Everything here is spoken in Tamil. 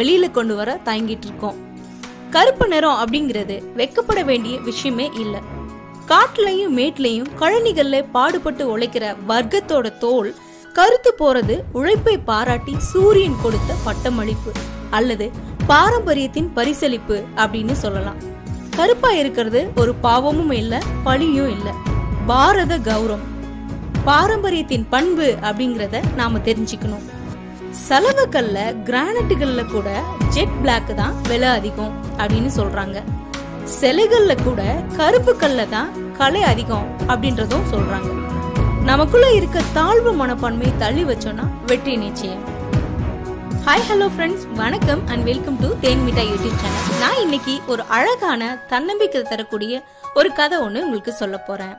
வெளியில கொண்டு வர தயங்கிட்டு இருக்கோம். கருப்பு நிறம் அப்படிங்கிறது வெக்கப்பட வேண்டிய விஷயமே இல்ல. காட்டுலயும் மேட்லயும் கழனிகள்ல பாடுபட்டு உழைக்கிற வர்க்கத்தோட தோல் கருத்து போறது உழைப்பை பாராட்டி சூரியன் கொடுத்த பட்டமளிப்பு அல்லது பாரம்பரியத்தின் பரிசளிப்பு அப்படின்னு சொல்லலாம். கருப்பா இருக்கிறது ஒரு பாவமும் இல்ல பழியும் இல்ல. பாரத கௌரவம். பாரம்பரியத்தின் பண்பு அப்படிங்கறத நாம தெரிஞ்சுக்கணும். சலவக்கல்ல கிரானைட்டுகள்ல கூட ஜெட் பிளாக் தான் விலை அதிகம் அப்படின்னு சொல்றாங்க. சிலைகள்ல கூட கருப்பு கல்ல தான் கலை அதிகம் அப்படின்றதும் சொல்றாங்க. நமக்குள்ள இருக்க தாழ்வு மனப்பான்மை தள்ளி வச்சோம்னா வெற்றி நிச்சயம். ஹாய் ஹலோ ஃப்ரெண்ட்ஸ் வணக்கம் and welcome to Thaen Mittai YouTube channel நான் இன்னைக்கு ஒரு அழகான தன்னம்பிக்கை தரக்கூடிய ஒரு கதை ஒன்று உங்களுக்கு சொல்ல போறேன்.